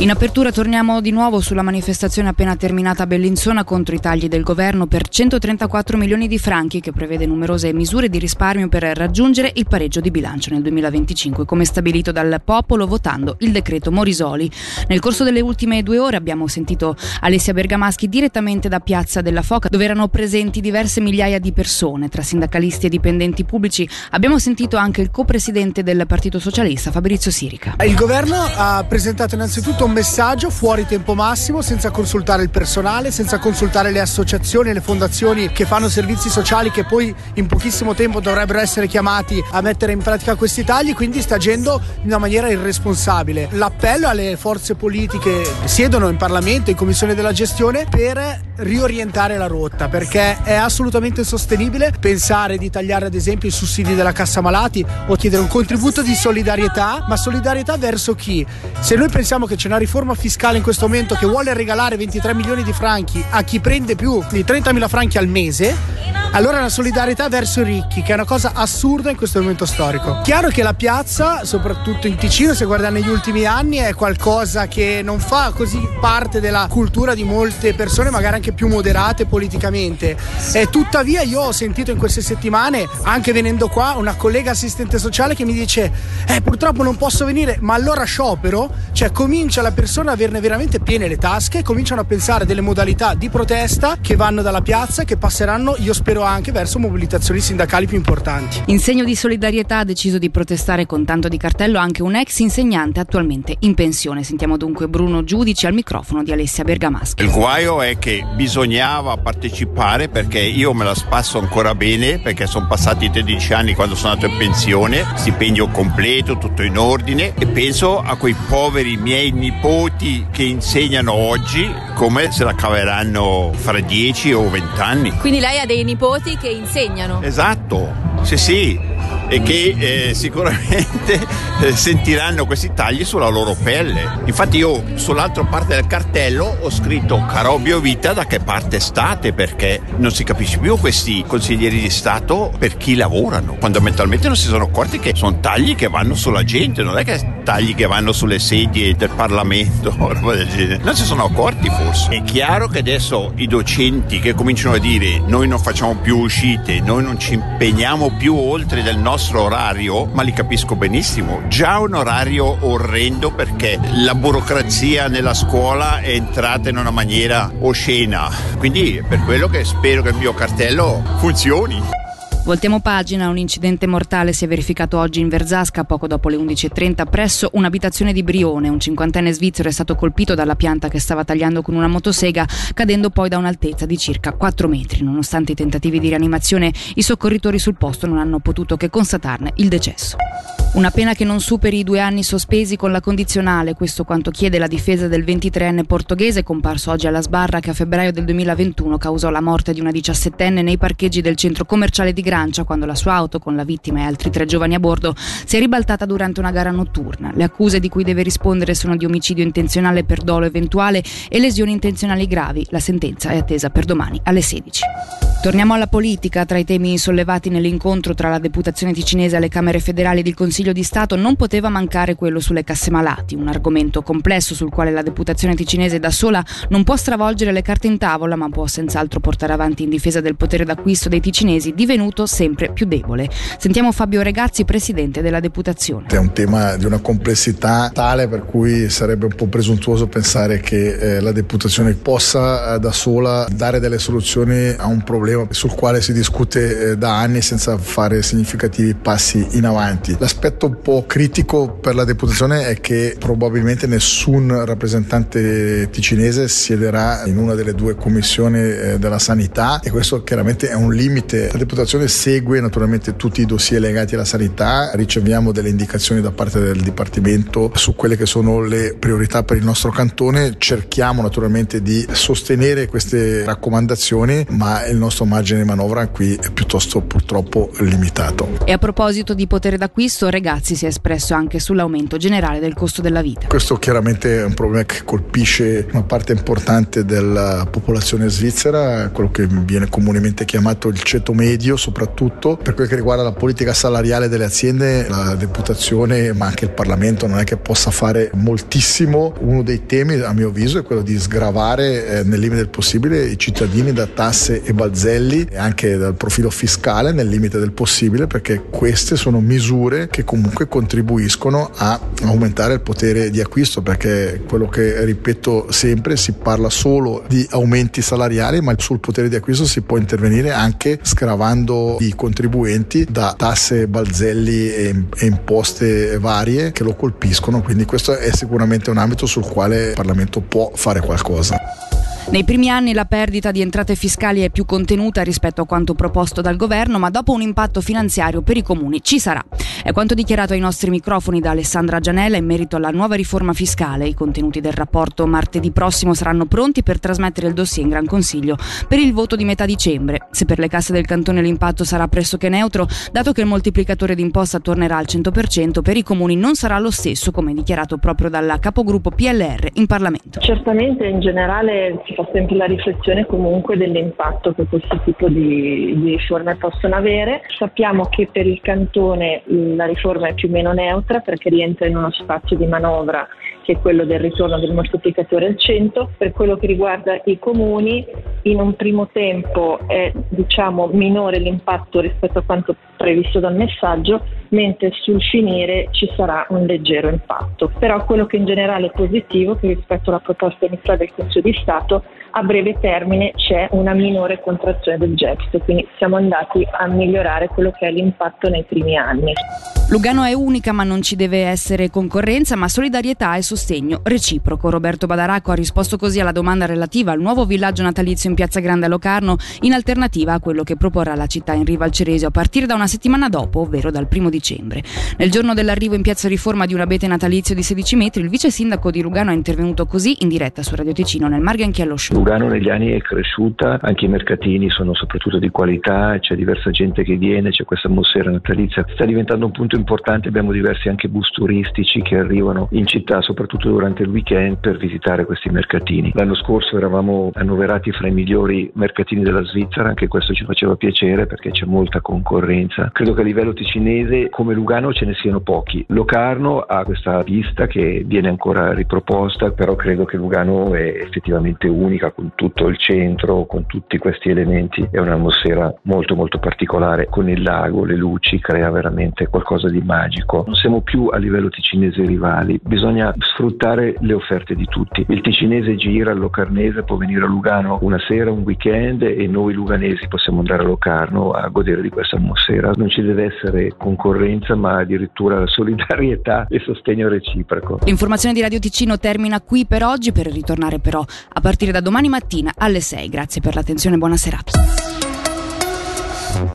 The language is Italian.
In apertura torniamo di nuovo sulla manifestazione appena terminata a Bellinzona contro i tagli del governo per 134 milioni di franchi che prevede numerose misure di risparmio per raggiungere il pareggio di bilancio nel 2025 come stabilito dal popolo votando il decreto Morisoli. Nel corso delle ultime due ore abbiamo sentito Alessia Bergamaschi direttamente da Piazza della Foca dove erano presenti diverse migliaia di persone tra sindacalisti e dipendenti pubblici. Abbiamo sentito anche il co-presidente del Partito Socialista Fabrizio Sirica. Il governo ha presentato innanzitutto un messaggio fuori tempo massimo, senza consultare il personale, senza consultare le associazioni e le fondazioni che fanno servizi sociali che poi in pochissimo tempo dovrebbero essere chiamati a mettere in pratica questi tagli, quindi sta agendo in una maniera irresponsabile. L'appello alle forze politiche che siedono in Parlamento, in Commissione della gestione, per riorientare la rotta, perché è assolutamente insostenibile pensare di tagliare ad esempio i sussidi della cassa malati o chiedere un contributo di solidarietà, ma solidarietà verso chi? Se noi pensiamo che c'è una riforma fiscale in questo momento che vuole regalare 23 milioni di franchi a chi prende più di 30 franchi al mese, allora la solidarietà verso i ricchi, che è una cosa assurda in questo momento storico. Chiaro che la piazza, soprattutto in Ticino, se guardiamo negli ultimi anni, è qualcosa che non fa così parte della cultura di molte persone, magari anche più moderate politicamente. E tuttavia io ho sentito in queste settimane, anche venendo qua, una collega assistente sociale che mi dice: Eh, purtroppo non posso venire, ma allora sciopero. Cioè, comincia la persona a averne veramente piene le tasche, cominciano a pensare delle modalità di protesta che vanno dalla piazza, che passeranno, io spero anche verso mobilitazioni sindacali più importanti. In segno di solidarietà ha deciso di protestare con tanto di cartello anche un ex insegnante attualmente in pensione. Sentiamo dunque Bruno Giudici al microfono di Alessia Bergamaschi. Il guaio è che bisognava partecipare perché io me la spasso ancora bene perché sono passati 13 anni quando sono andato in pensione, stipendio completo, tutto in ordine e penso a quei poveri miei nipoti che insegnano oggi come se la caveranno fra 10 o 20 anni. Quindi lei ha dei nipoti che insegnano? Esatto, sì sì, e che eh, sicuramente eh, sentiranno questi tagli sulla loro pelle. Infatti io sull'altra parte del cartello ho scritto Carobio Vita da che parte state perché non si capisce più questi consiglieri di Stato per chi lavorano. Fondamentalmente non si sono accorti che sono tagli che vanno sulla gente, non è che tagli che vanno sulle sedie del Parlamento o roba del genere. Non si sono accorti forse. È chiaro che adesso i docenti che cominciano a dire noi non facciamo più uscite, noi non ci impegniamo più oltre del nostro orario, ma li capisco benissimo. Già un orario orrendo perché la burocrazia nella scuola è entrata in una maniera oscena. Quindi è per quello che spero che il mio cartello funzioni. Voltiamo pagina, un incidente mortale si è verificato oggi in Verzasca poco dopo le 11.30 presso un'abitazione di Brione. Un cinquantenne svizzero è stato colpito dalla pianta che stava tagliando con una motosega, cadendo poi da un'altezza di circa 4 metri. Nonostante i tentativi di rianimazione, i soccorritori sul posto non hanno potuto che constatarne il decesso. Una pena che non superi i due anni sospesi con la condizionale, questo quanto chiede la difesa del 23enne portoghese comparso oggi alla sbarra che a febbraio del 2021 causò la morte di una diciassettenne nei parcheggi del centro commerciale di Grancia quando la sua auto con la vittima e altri tre giovani a bordo si è ribaltata durante una gara notturna. Le accuse di cui deve rispondere sono di omicidio intenzionale per dolo eventuale e lesioni intenzionali gravi. La sentenza è attesa per domani alle 16. Torniamo alla politica. Tra i temi sollevati nell'incontro tra la deputazione ticinese alle Camere federali ed il Consiglio di Stato non poteva mancare quello sulle casse malati, un argomento complesso sul quale la deputazione ticinese da sola non può stravolgere le carte in tavola, ma può senz'altro portare avanti in difesa del potere d'acquisto dei ticinesi, divenuto sempre più debole. Sentiamo Fabio Regazzi, presidente della deputazione. È un tema di una complessità tale per cui sarebbe un po' presuntuoso pensare che eh, la deputazione possa eh, da sola dare delle soluzioni a un problema sul quale si discute eh, da anni senza fare significativi passi in avanti. L'aspetto un po' critico per la deputazione è che probabilmente nessun rappresentante ticinese siederà in una delle due commissioni eh, della sanità e questo chiaramente è un limite. La deputazione segue naturalmente tutti i dossier legati alla sanità, riceviamo delle indicazioni da parte del Dipartimento su quelle che sono le priorità per il nostro cantone, cerchiamo naturalmente di sostenere queste raccomandazioni, ma il nostro margine di manovra qui è piuttosto purtroppo limitato. E a proposito di potere d'acquisto, Regazzi si è espresso anche sull'aumento generale del costo della vita. Questo chiaramente è un problema che colpisce una parte importante della popolazione svizzera, quello che viene comunemente chiamato il ceto medio, soprattutto per quel che riguarda la politica salariale delle aziende, la deputazione ma anche il Parlamento non è che possa fare moltissimo. Uno dei temi a mio avviso è quello di sgravare eh, nel limite del possibile i cittadini da tasse e balzelli e anche dal profilo fiscale nel limite del possibile perché queste sono misure che comunque contribuiscono a aumentare il potere di acquisto perché quello che ripeto sempre si parla solo di aumenti salariali ma sul potere di acquisto si può intervenire anche scravando i contribuenti da tasse, balzelli e, e imposte varie che lo colpiscono quindi questo è sicuramente un ambito sul quale il Parlamento può fare qualcosa. Nei primi anni la perdita di entrate fiscali è più contenuta rispetto a quanto proposto dal governo, ma dopo un impatto finanziario per i comuni ci sarà. È quanto dichiarato ai nostri microfoni da Alessandra Gianella in merito alla nuova riforma fiscale. I contenuti del rapporto martedì prossimo saranno pronti per trasmettere il dossier in Gran Consiglio per il voto di metà dicembre. Se per le casse del cantone l'impatto sarà pressoché neutro, dato che il moltiplicatore d'imposta tornerà al 100%, per i comuni non sarà lo stesso, come dichiarato proprio dalla capogruppo PLR in Parlamento. Certamente in generale si fa sempre la riflessione comunque dell'impatto che questo tipo di, di riforme possono avere. Sappiamo che per il cantone la riforma è più o meno neutra perché rientra in uno spazio di manovra che è quello del ritorno del moltiplicatore al 100. Per quello che riguarda i comuni, in un primo tempo è diciamo, minore l'impatto rispetto a quanto previsto dal messaggio, mentre sul finire ci sarà un leggero impatto. Però quello che in generale è positivo è che rispetto alla proposta iniziale del Consiglio di Stato a breve termine c'è una minore contrazione del gettito, quindi siamo andati a migliorare quello che è l'impatto nei primi anni. Lugano è unica ma non ci deve essere concorrenza, ma solidarietà e sostegno reciproco. Roberto Badaracco ha risposto così alla domanda relativa al nuovo villaggio natalizio in Piazza Grande a Locarno, in alternativa a quello che proporrà la città in riva al Ceresio a partire da una settimana dopo, ovvero dal primo dicembre. Nel giorno dell'arrivo in Piazza Riforma di un abete natalizio di 16 metri, il vice sindaco di Lugano è intervenuto così in diretta su Radio Ticino nel Marghe Anchiallo Show. Lugano negli anni è cresciuta, anche i mercatini sono soprattutto di qualità, c'è diversa gente che viene, c'è questa atmosfera natalizia. Sta diventando un punto importante, abbiamo diversi anche bus turistici che arrivano in città, soprattutto durante il weekend, per visitare questi mercatini. L'anno scorso eravamo annoverati fra i migliori mercatini della Svizzera, anche questo ci faceva piacere perché c'è molta concorrenza. Credo che a livello ticinese come Lugano ce ne siano pochi. Locarno ha questa pista che viene ancora riproposta, però credo che Lugano è effettivamente unica con tutto il centro, con tutti questi elementi, è un'atmosfera molto molto particolare, con il lago, le luci, crea veramente qualcosa di magico. Non siamo più a livello ticinese rivali, bisogna sfruttare le offerte di tutti. Il ticinese gira, il locarnese può venire a Lugano una sera, un weekend e noi luganesi possiamo andare a Locarno a godere di questa atmosfera. Non ci deve essere concorrenza, ma addirittura solidarietà e sostegno reciproco. L'informazione di Radio Ticino termina qui per oggi, per ritornare però a partire da domani mattina alle 6. Grazie per l'attenzione e buona serata.